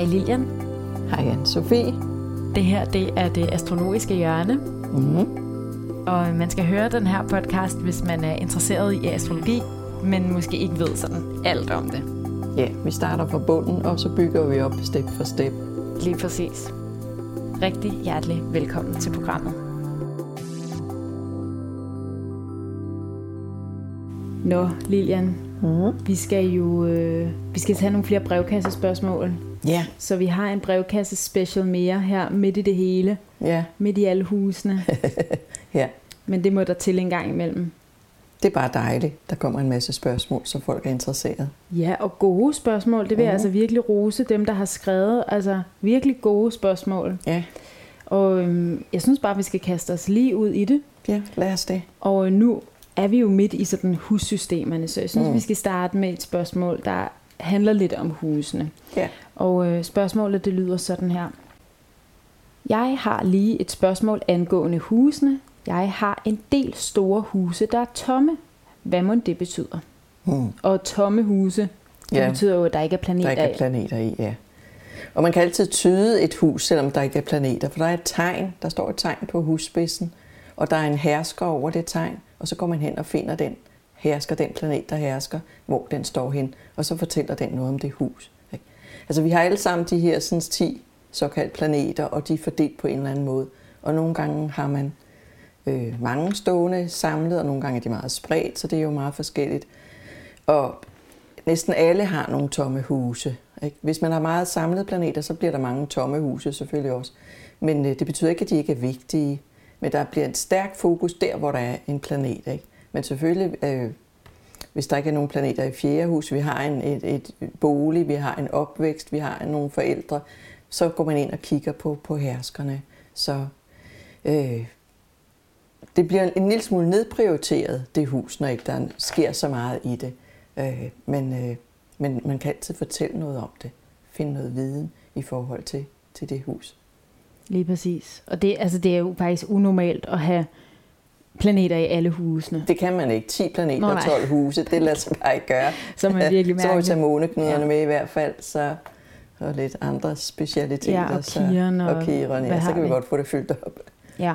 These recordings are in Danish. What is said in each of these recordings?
Hej Lilian. Hej anne Sofie. Det her det er det astrologiske hjørne. Mm-hmm. Og man skal høre den her podcast, hvis man er interesseret i astrologi, men måske ikke ved sådan alt om det. Ja, vi starter fra bunden, og så bygger vi op step for step. Lige præcis. Rigtig hjertelig velkommen til programmet. Nå, Lilian, Mm. vi skal jo øh, vi skal tage nogle flere brevkassespørgsmål. Ja, Så vi har en brevkasse special mere her midt i det hele, ja, midt i alle husene. ja. Men det må der til en gang imellem. Det er bare dejligt. Der kommer en masse spørgsmål, så folk er interesseret. Ja, og gode spørgsmål. Det vil jeg Mhm. altså virkelig rose dem, der har skrevet. Altså virkelig gode spørgsmål. Ja, Og øhm, jeg synes bare, vi skal kaste os lige ud i det. ja lad os det. Og nu er vi jo midt i sådan hussystemerne, så jeg synes, Mm. vi skal starte med et spørgsmål, der handler lidt om husene. Ja. Og øh, spørgsmålet, det lyder sådan her. Jeg har lige et spørgsmål angående husene. Jeg har en del store huse, der er tomme. Hvad må det betyder? Mm. Og tomme huse, det Ja. betyder jo, at der ikke er planet Der ikke er planeter i, ja. Og man kan altid tyde et hus, selvom der ikke er planeter, for der er et tegn, der står et tegn på husspidsen, og der er en hersker over det tegn, og så går man hen og finder den hersker, den planet, der hersker, hvor den står hen, og så fortæller den noget om det hus. ikke? Altså vi har alle sammen de her sådan, 10 såkaldte planeter, og de er fordelt på en eller anden måde. Og nogle gange har man øh, mange stående samlet, og nogle gange er de meget spredt, så det er jo meget forskelligt. Og næsten alle har nogle tomme huse. Ikke? Hvis man har meget samlede planeter, så bliver der mange tomme huse selvfølgelig også. Men øh, det betyder ikke, at de ikke er vigtige. Men der bliver et stærkt fokus der, hvor der er en planet. Ikke? Men selvfølgelig, øh, hvis der ikke er nogen planeter i fjerde hus, vi har en, et, et bolig, vi har en opvækst, vi har nogle forældre, så går man ind og kigger på, på herskerne. Så øh, det bliver en lille smule nedprioriteret, det hus, når ikke der sker så meget i det. Øh, men, øh, men man kan altid fortælle noget om det. Finde noget viden i forhold til, til det hus. Lige præcis. Og det, altså, det er jo faktisk unormalt at have planeter i alle husene. Det kan man ikke. 10 planeter og nej. 12 huse, det lader sig bare ikke gøre. Så man virkelig så må vi mærke. tage måneknuderne Ja. med i hvert fald, så og lidt andre specialiteter. Ja, og så, kiren og og hvad ja, så kan vi vi? godt få det fyldt op. Ja.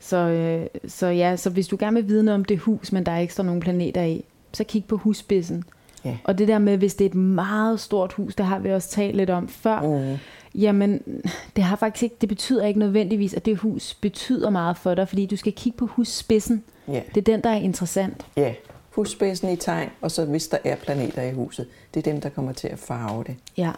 Så, øh, så ja, så hvis du gerne vil vide noget om det hus, men der er ikke står nogen planeter i, så kig på husspidsen. Ja. Og det der med, hvis det er et meget stort hus, det har vi også talt lidt om før, Mm. Jamen det har faktisk ikke, det betyder ikke nødvendigvis, at det hus betyder meget for dig, fordi du skal kigge på husspidsen. Ja. Det er den, der er interessant. ja, husspidsen i tegn, og så hvis der er planeter i huset, det er dem, der kommer til at farve det. Ja.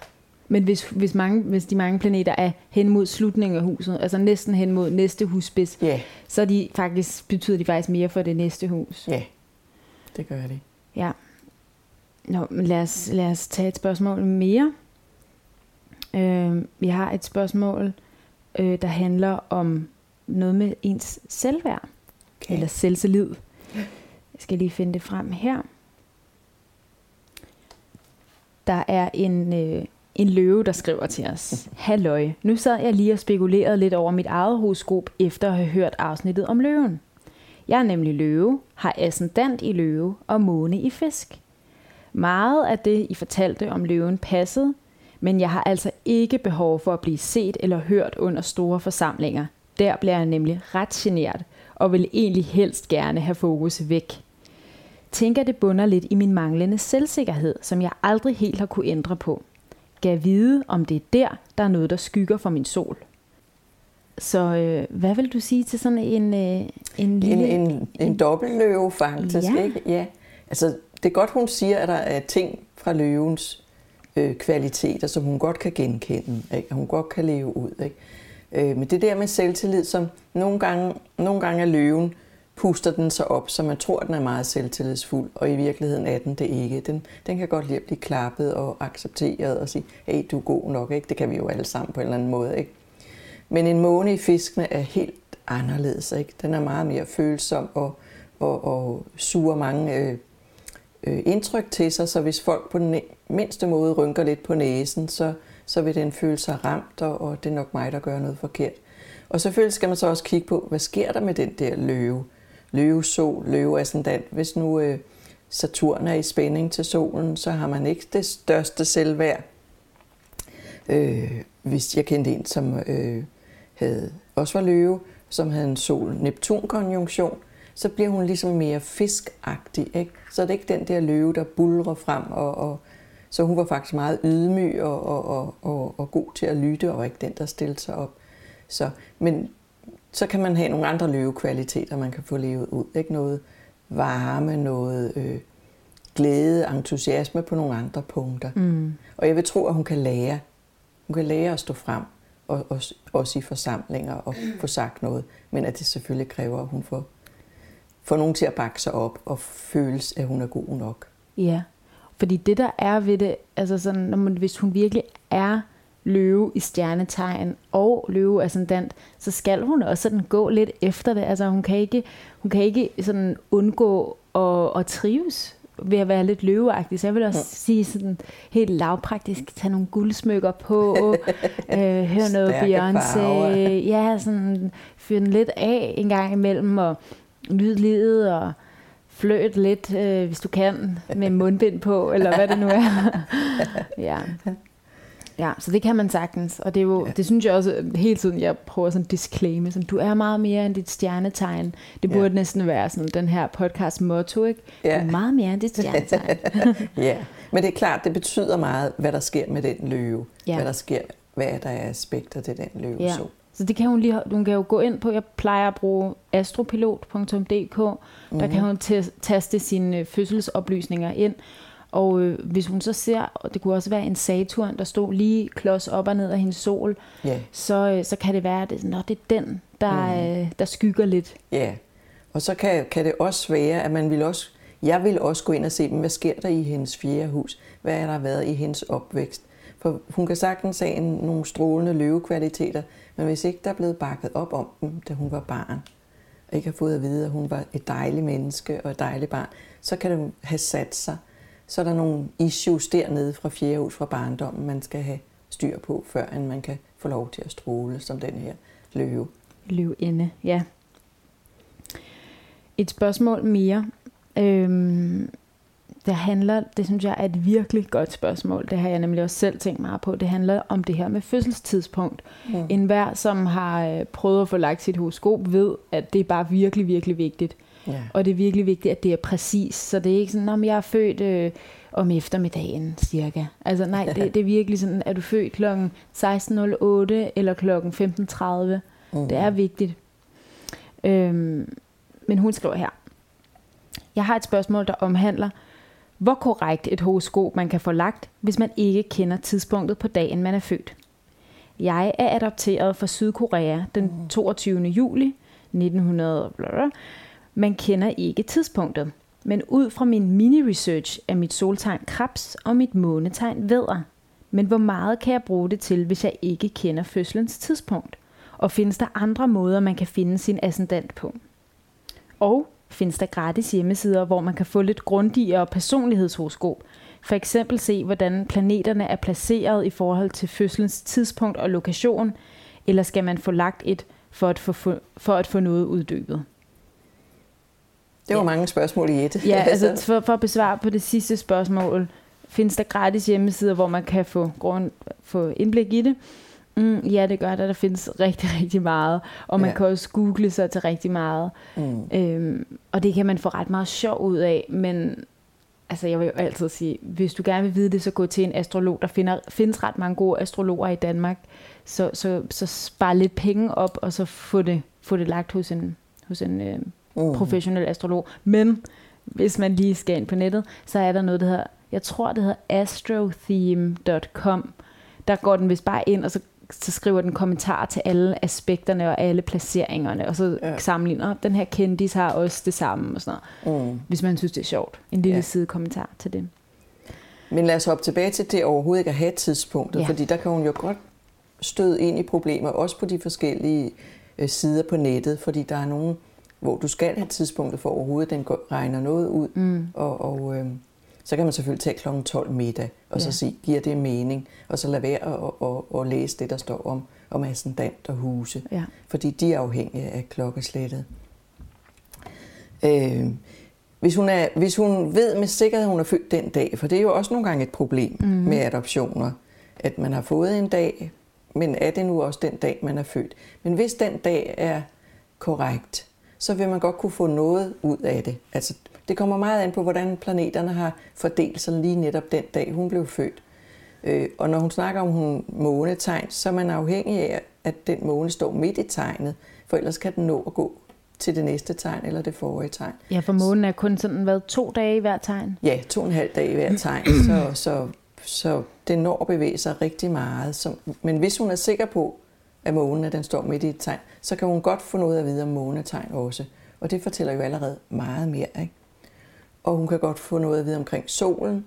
Men hvis, hvis, mange, hvis de mange planeter er hen mod slutningen af huset, altså næsten hen mod næste husspids, Ja, så de faktisk, betyder de faktisk mere for det næste hus. ja, det gør det. Ja. Nå, men lad os, lad os tage et spørgsmål mere. Øh, vi har et spørgsmål, øh, der handler om noget med ens selvværd, Okay. eller selvtillid. Jeg skal lige finde det frem her. Der er en, øh, en løve, der skriver til os. Halløj, nu sad jeg lige og spekulerede lidt over mit eget horoskop, efter at have hørt afsnittet om løven. Jeg er nemlig løve, har ascendant i løve og måne i fisk. Meget af det, I fortalte om løven, passede, men jeg har altså ikke behov for at blive set eller hørt under store forsamlinger. Der bliver jeg nemlig ret genert, og vil egentlig helst gerne have fokus væk. Tænker det bunder lidt i min manglende selvsikkerhed, som jeg aldrig helt har kunne ændre på. Gav vide, om det er der, der er noget, der skygger for min sol. Så øh, hvad vil du sige til sådan en, øh, en En, lille... en, en dobbeltløve faktisk, Ja. ikke? Ja. Altså, det er godt, hun siger, at der er ting fra løvens øh, kvaliteter, som hun godt kan genkende, ikke? Hun godt kan leve ud. Ikke? Øh, men det der med selvtillid, som nogle gange, nogle gange er løven, puster den sig op, så man tror, den er meget selvtillidsfuld, og i virkeligheden er den det ikke. Den, den kan godt lide at blive klappet og accepteret og sige, hey, du er god nok. Ikke? Det kan vi jo alle sammen på en eller anden måde. Ikke? Men en måne i fiskene er helt anderledes. Ikke? Den er meget mere følsom og, og, og suger mange øh, øh, indtryk til sig, så hvis folk på den mindste måde rynker lidt på næsen, så, så vil den føle sig ramt, og, og det er nok mig, der gør noget forkert. Og selvfølgelig skal man så også kigge på, hvad sker der med den der løve? Løve, sol, løve ascendant. Hvis nu øh, Saturn er i spænding til solen, så har man ikke det største selvværd. Øh, hvis jeg kendte en, som øh, havde, også var løve, som havde en sol-Neptun-konjunktion, så bliver hun ligesom mere fiskagtig. Ikke? Så er det ikke den der løve, der bulrer frem. Og, og, så hun var faktisk meget ydmyg og, og, og, og, og god til at lytte, og ikke den, der stillede sig op. Så, men så kan man have nogle andre løvekvaliteter, man kan få levet ud. Ikke noget varme, noget øh, glæde, entusiasme på nogle andre punkter. Mm. Og jeg vil tro, at hun kan lære. Hun kan lære at stå frem, og, og, også i forsamlinger, og få sagt noget. Men at det selvfølgelig kræver, at hun får, får nogen til at bakke sig op, og føles, at hun er god nok. Ja, fordi det der er ved det, altså sådan, når man, hvis hun virkelig er løve i stjernetegn og løve ascendant, så skal hun også sådan gå lidt efter det. Altså hun kan ikke, hun kan ikke sådan undgå at, at trives ved at være lidt løveagtig. Så jeg vil også ja. sige sådan helt lavpraktisk, tage nogle guldsmykker på, øh, høre noget Beyoncé, ja, sådan fyre den lidt af en gang imellem, og nyde livet, og fløt lidt, øh, hvis du kan, med mundbind på, eller hvad det nu er. ja. Ja, så det kan man sagtens, og det, er jo, ja. det synes jeg også hele tiden, jeg prøver sådan at disclaime, som du er meget mere end dit stjernetegn. Det burde ja. næsten være sådan den her podcast motto, ikke? Ja. Du er meget mere end dit stjernetegn. ja, men det er klart, det betyder meget, hvad der sker med den løve. Ja. Hvad der sker, hvad der er aspekter til den løve. Ja. Så. Så det kan hun lige, hun kan jo gå ind på, jeg plejer at bruge astropilot.dk, mm-hmm. der kan mhm. hun taste sine fødselsoplysninger ind, og øh, hvis hun så ser, og det kunne også være en Saturn, der stod lige klods op og ned af hendes sol, yeah. så, øh, så kan det være, at det, når det er den, der, mm. øh, der skygger lidt. Ja, yeah. og så kan, kan det også være, at man vil også, jeg vil også gå ind og se, hvad sker der i hendes fjerde hus? Hvad er der været i hendes opvækst? For hun kan sagtens have en, nogle strålende løvekvaliteter, men hvis ikke der er blevet bakket op om dem, da hun var barn, og ikke har fået at vide, at hun var et dejligt menneske og et dejligt barn, så kan det have sat sig så er der nogle issues dernede fra fjerde hus fra barndommen, man skal have styr på, før end man kan få lov til at stråle som den her løve. Løvinde, ja. Et spørgsmål mere. Øhm, det handler, det synes jeg er et virkelig godt spørgsmål. Det har jeg nemlig også selv tænkt meget på. Det handler om det her med fødselstidspunkt. Mm. En hver, som har øh, prøvet at få lagt sit horoskop, ved, at det er bare virkelig, virkelig vigtigt. Ja. Og det er virkelig vigtigt, at det er præcis. Så det er ikke sådan, om jeg er født øh, om eftermiddagen cirka. Altså nej, det, det er virkelig sådan, er du født kl. 16.08 eller kl. 15.30? Mm. Det er vigtigt. Øhm, men hun skriver her. Jeg har et spørgsmål, der omhandler, hvor korrekt et horoskop man kan få lagt, hvis man ikke kender tidspunktet på dagen, man er født. Jeg er adopteret fra Sydkorea den 22. Mm. juli 1900. Man kender ikke tidspunktet, men ud fra min mini-research er mit soltegn krebs og mit månetegn vædder. Men hvor meget kan jeg bruge det til, hvis jeg ikke kender fødselens tidspunkt? Og findes der andre måder, man kan finde sin ascendant på? Og findes der gratis hjemmesider, hvor man kan få lidt grundigere personlighedshoroskop. For eksempel se, hvordan planeterne er placeret i forhold til fødselens tidspunkt og lokation, eller skal man få lagt et for at få, for at få noget uddybet? Det var ja. mange spørgsmål i et. Ja, altså for, for at besvare på det sidste spørgsmål, findes der gratis hjemmesider, hvor man kan få, grund, få indblik i det? Mm, ja, det gør der. Der findes rigtig, rigtig meget. Og man ja. kan også google sig til rigtig meget. Mm. Øhm, og det kan man få ret meget sjov ud af. Men altså, jeg vil jo altid sige, hvis du gerne vil vide det, så gå til en astrolog. Der finder, findes ret mange gode astrologer i Danmark. Så, så, så spar lidt penge op, og så få det, få det lagt hos en, hos en øh, mm. professionel astrolog. Men hvis man lige skal ind på nettet, så er der noget, der hedder, jeg tror det hedder astrotheme.com. Der går den vist bare ind, og så, så skriver den kommentar til alle aspekterne og alle placeringerne, og så ja. sammenligner, den her kendis har også det samme, og sådan noget. Mm. Hvis man synes, det er sjovt. En lille ja. side kommentar til det. Men lad os hoppe tilbage til det overhovedet ikke at have tidspunktet, ja. fordi der kan hun jo godt støde ind i problemer, også på de forskellige øh, sider på nettet, fordi der er nogle hvor du skal have tidspunktet for overhovedet, den går, regner noget ud, mm. og, og øh, så kan man selvfølgelig tage kl. 12 middag, og ja. så sige, giver det mening, og så lade være at, at, at læse det, der står om, om ascendant og huse, ja. fordi de er afhængige af klokkeslættet. Øh, hvis hun, er, hvis hun ved med sikkerhed, at hun er født den dag, for det er jo også nogle gange et problem mm. med adoptioner, at man har fået en dag, men er det nu også den dag, man er født? Men hvis den dag er korrekt, så vil man godt kunne få noget ud af det. Altså, det kommer meget an på, hvordan planeterne har fordelt sig lige netop den dag, hun blev født. Øh, og når hun snakker om hun månetegn, så er man afhængig af, at den måne står midt i tegnet, for ellers kan den nå at gå til det næste tegn eller det forrige tegn. Ja, for månen er kun sådan, hvad, to dage i hver tegn? Ja, to og en halv dag i hver tegn, så, så, så det når at bevæge sig rigtig meget. Så, men hvis hun er sikker på, at månen at den står midt i et tegn, så kan hun godt få noget at vide om månetegn også. Og det fortæller jo allerede meget mere. Ikke? Og hun kan godt få noget at vide omkring solen,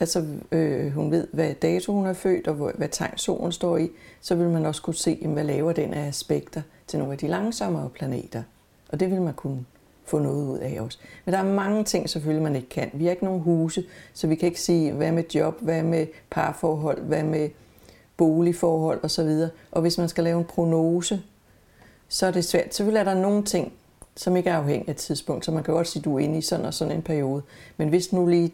Altså, øh, hun ved, hvad dato hun er født, og hvad tegn solen står i, så vil man også kunne se, jamen, hvad laver den af aspekter til nogle af de langsommere planeter. Og det vil man kunne få noget ud af også. Men der er mange ting selvfølgelig, man ikke kan. Vi har ikke nogen huse, så vi kan ikke sige, hvad med job, hvad med parforhold, hvad med boligforhold osv. Og hvis man skal lave en prognose, så er det svært. Selvfølgelig er der nogle ting, som ikke er afhængige af tidspunkt, så man kan godt sige, at du er inde i sådan og sådan en periode. Men hvis nu lige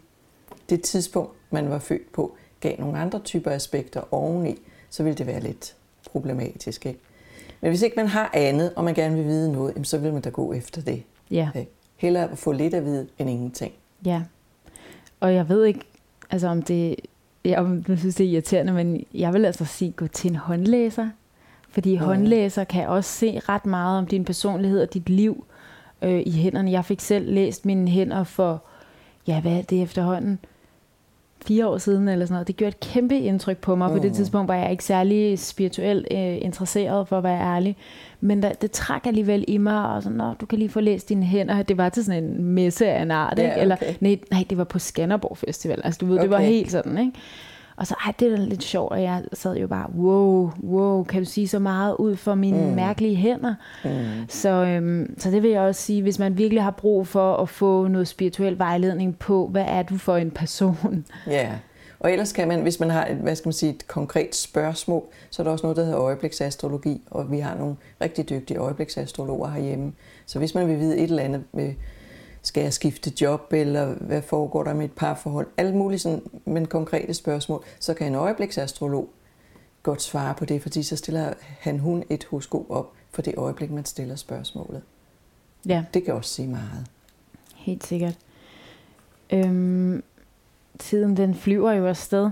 det tidspunkt, man var født på, gav nogle andre typer aspekter oveni, så ville det være lidt problematisk. Ikke? Men hvis ikke man har andet, og man gerne vil vide noget, så vil man da gå efter det. Ja. Hellere få lidt at vide, end ingenting. Ja. Og jeg ved ikke, altså om det, jeg synes, det er irriterende, men jeg vil altså sige, gå til en håndlæser. Fordi mm. håndlæser kan også se ret meget om din personlighed og dit liv øh, i hænderne. Jeg fik selv læst mine hænder for, ja, hvad er det efterhånden? fire år siden eller sådan noget. Det gjorde et kæmpe indtryk på mig. Mm. På det tidspunkt var jeg ikke særlig spirituelt øh, interesseret, for at være ærlig. Men der, det trak alligevel i mig, og sådan, Nå, du kan lige få læst dine hænder. Det var til sådan en messe af en art, ikke? Eller, nej, nej, det var på Skanderborg Festival. Altså, du ved, okay. det var helt sådan, ikke? Og så, ej, det er lidt sjovt, og jeg sad jo bare, wow, wow, kan du sige så meget ud for mine mm. mærkelige hænder? Mm. Så, øhm, så det vil jeg også sige, hvis man virkelig har brug for at få noget spirituel vejledning på, hvad er du for en person? Ja, og ellers kan man, hvis man har et, hvad skal man sige, et konkret spørgsmål, så er der også noget, der hedder øjebliksastrologi, og vi har nogle rigtig dygtige øjebliksastrologer herhjemme. Så hvis man vil vide et eller andet med skal jeg skifte job, eller hvad foregår der med et parforhold? Alt muligt sådan, men konkrete spørgsmål. Så kan en øjebliksastrolog godt svare på det, fordi så stiller han hun et horoskop op for det øjeblik, man stiller spørgsmålet. Ja. Det kan også sige meget. Helt sikkert. Øhm, tiden den flyver jo afsted.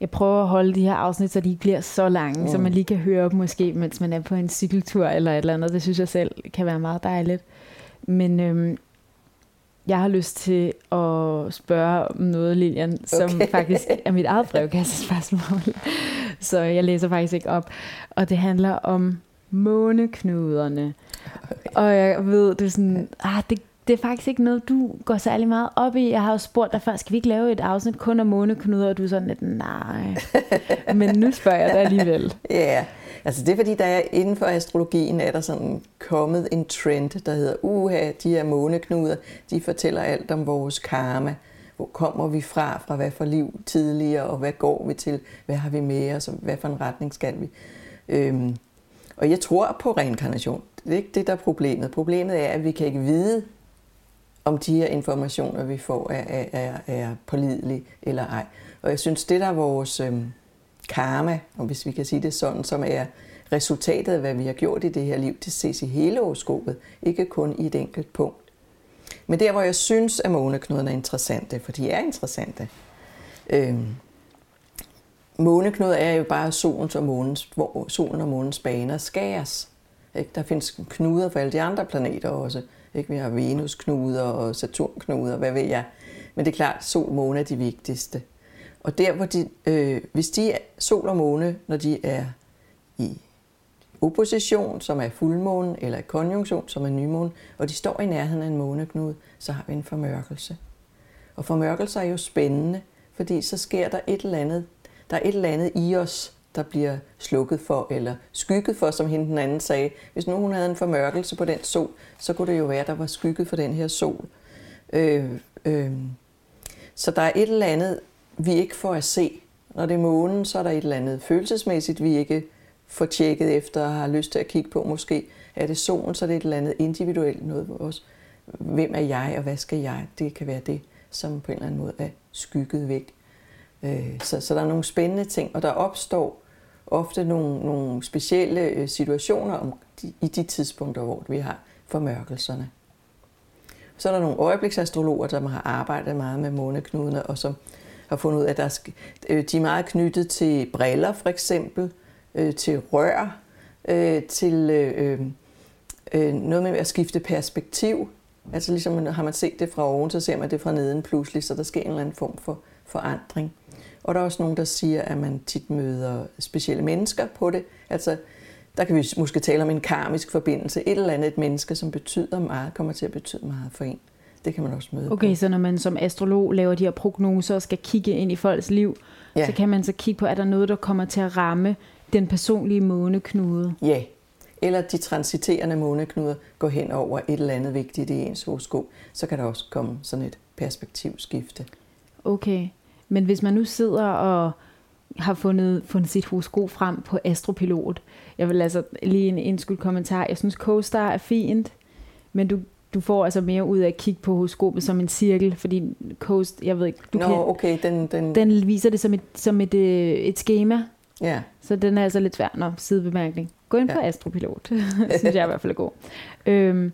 Jeg prøver at holde de her afsnit, så de ikke bliver så lange, mm. så man lige kan høre dem måske, mens man er på en cykeltur eller et eller andet. Det synes jeg selv kan være meget dejligt. Men øhm, jeg har lyst til at spørge om noget, Lilian, som okay. faktisk er mit eget brevkassespørgsmål. Så jeg læser faktisk ikke op. Og det handler om måneknuderne. Og jeg ved, det er sådan, ah, det, det er faktisk ikke noget, du går særlig meget op i. Jeg har jo spurgt dig før, skal vi ikke lave et afsnit kun om måneknuder? Og du er sådan lidt, nej. Men nu spørger jeg dig alligevel. Ja, yeah. Altså det er fordi, der er inden for astrologien er der sådan kommet en trend, der hedder, uha, de her måneknuder, de fortæller alt om vores karma. Hvor kommer vi fra, fra hvad for liv tidligere, og hvad går vi til, hvad har vi med os, og hvad for en retning skal vi. Øhm, og jeg tror på reinkarnation. Det er ikke det, der er problemet. Problemet er, at vi kan ikke vide, om de her informationer, vi får, er, er, er pålidelige eller ej. Og jeg synes, det der er vores... øh, karma, og hvis vi kan sige det sådan, som er resultatet af, hvad vi har gjort i det her liv, det ses i hele horoskopet, ikke kun i et enkelt punkt. Men der, hvor jeg synes, at måneknuderne er interessante, for de er interessante, Øh, måneknuder er jo bare solens og månens, hvor solen og månens baner skæres. Ikke? Der findes knuder for alle de andre planeter også. Ikke? Vi har Venus-knuder og Saturn-knuder, hvad ved jeg. Men det er klart, at sol og måne er de vigtigste. Og der, hvor de, øh, hvis de er sol og måne, når de er i opposition, som er fuldmåne, eller i konjunktion, som er nymåne, og de står i nærheden af en måneknude, så har vi en formørkelse. Og formørkelser er jo spændende, fordi så sker der et eller andet, der er et eller andet i os, der bliver slukket for, eller skygget for, som hende den anden sagde. Hvis nu hun havde en formørkelse på den sol, så kunne det jo være, at der var skygget for den her sol. Øh, øh. Så der er et eller andet vi ikke får at se. Når det er månen, så er der et eller andet følelsesmæssigt, vi ikke får tjekket efter og har lyst til at kigge på måske. Er det solen, så er det et eller andet individuelt noget for os. Hvem er jeg, og hvad skal jeg? Det kan være det, som på en eller anden måde er skygget væk. Øh, så, så der er nogle spændende ting, og der opstår ofte nogle, nogle specielle øh, situationer om de, i de tidspunkter, hvor vi har formørkelserne. Så er der nogle øjebliksastrologer, der har arbejdet meget med måneknudene, og som har fundet ud af, at der er, øh, de er meget knyttet til briller for eksempel, øh, til rør, øh, til øh, øh, øh noget med at skifte perspektiv. Altså ligesom har man set det fra oven, så ser man det fra neden pludselig, så der sker en eller anden form for forandring. Og der er også nogen, der siger, at man tit møder specielle mennesker på det. Altså, der kan vi måske tale om en karmisk forbindelse. Et eller andet menneske, som betyder meget, kommer til at betyde meget for en. Det kan man også møde Okay, på. så når man som astrolog laver de her prognoser og skal kigge ind i folks liv. Ja. så kan man så kigge på, er der noget, der kommer til at ramme den personlige måneknude? Ja. Eller de transiterende måneknuder går hen over et eller andet vigtigt i ens horoskop. Så kan der også komme sådan et perspektivskifte. Okay, men hvis man nu sidder og har fundet, fundet sit horoskop frem på Astropilot, jeg vil altså lige en indskudt kommentar, jeg synes CoStar er fint, men du, du får altså mere ud af at kigge på horoskopet som en cirkel, fordi Coast, jeg ved ikke, du Nå, kan, okay, den, den, den viser det som et, som et, øh, et schema, ja. så den er altså lidt svær. Nå, sidebemærkning. Gå ind på Ja. Astropilot, synes jeg i hvert fald er god. Øhm,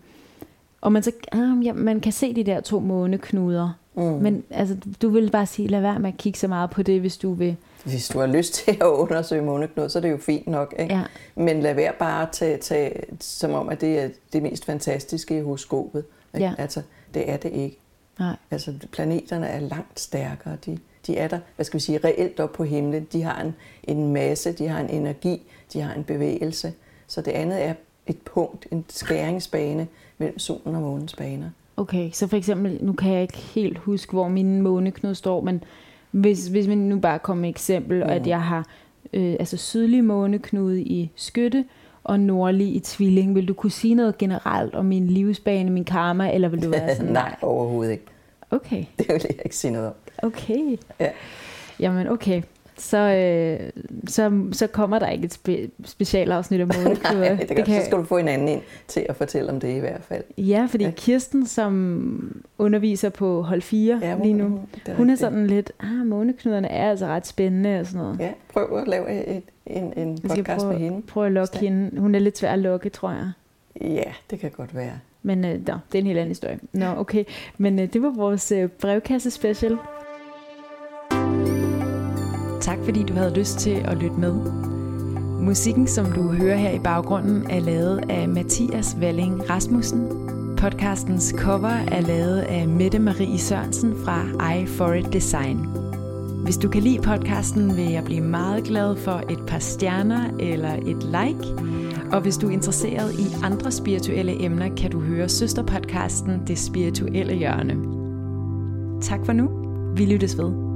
og man, så, ah, ja, man kan se de der to måneknuder, Mm. men altså, du vil bare sige, lad være med at kigge så meget på det, hvis du vil. Hvis du har lyst til at undersøge måneknuder, så er det jo fint nok. Ikke? Ja, Men lad være bare at tage, tage, som om, at det er det mest fantastiske i horoskopet. ikke? Ja. Altså, det er det ikke. nej. Altså, planeterne er langt stærkere. De, de er der, hvad skal vi sige, reelt op på himlen. De har en, en masse, de har en energi, de har en bevægelse. Så det andet er et punkt, en skæringsbane mellem solen og månens baner. Okay, så for eksempel, nu kan jeg ikke helt huske, hvor min måneknude står, men hvis, hvis vi nu bare kommer med eksempel, mm. at jeg har øh, altså sydlig måneknude i skytte, og nordlig i tvilling, vil du kunne sige noget generelt om min livsbane, min karma, eller vil du være sådan, Nej, overhovedet ikke. Okay, Det vil jeg ikke sige noget om. okay. Ja. Jamen okay, så, øh, så, så kommer der ikke et spe, specialafsnit af måneknuder. Nej, det kan, så skal du få en anden ind til at fortælle om det i hvert fald. Ja, fordi Ja. Kirsten, som underviser på hold 4 Ja, lige nu, hun- det er hun er sådan lidt, ah, måneknuderne er altså ret spændende og sådan noget. Ja, prøv at lave et, en, en podcast med hende. prøve, prøve at lokke hende. Hun er lidt svær at lokke, tror jeg. Ja, det kan godt være. Men øh, nå, det er en helt anden historie. Nå, okay. Men øh, det var vores øh, brevkasse special. Tak fordi du havde lyst til at lytte med. Musikken, som du hører her i baggrunden, er lavet af Mathias Valling Rasmussen. Podcastens cover er lavet af Mette Marie Sørensen fra I For It Design. Hvis du kan lide podcasten, vil jeg blive meget glad for et par stjerner eller et like. Og hvis du er interesseret i andre spirituelle emner, kan du høre søsterpodcasten Det Spirituelle Hjørne. Tak for nu. Vi lyttes ved.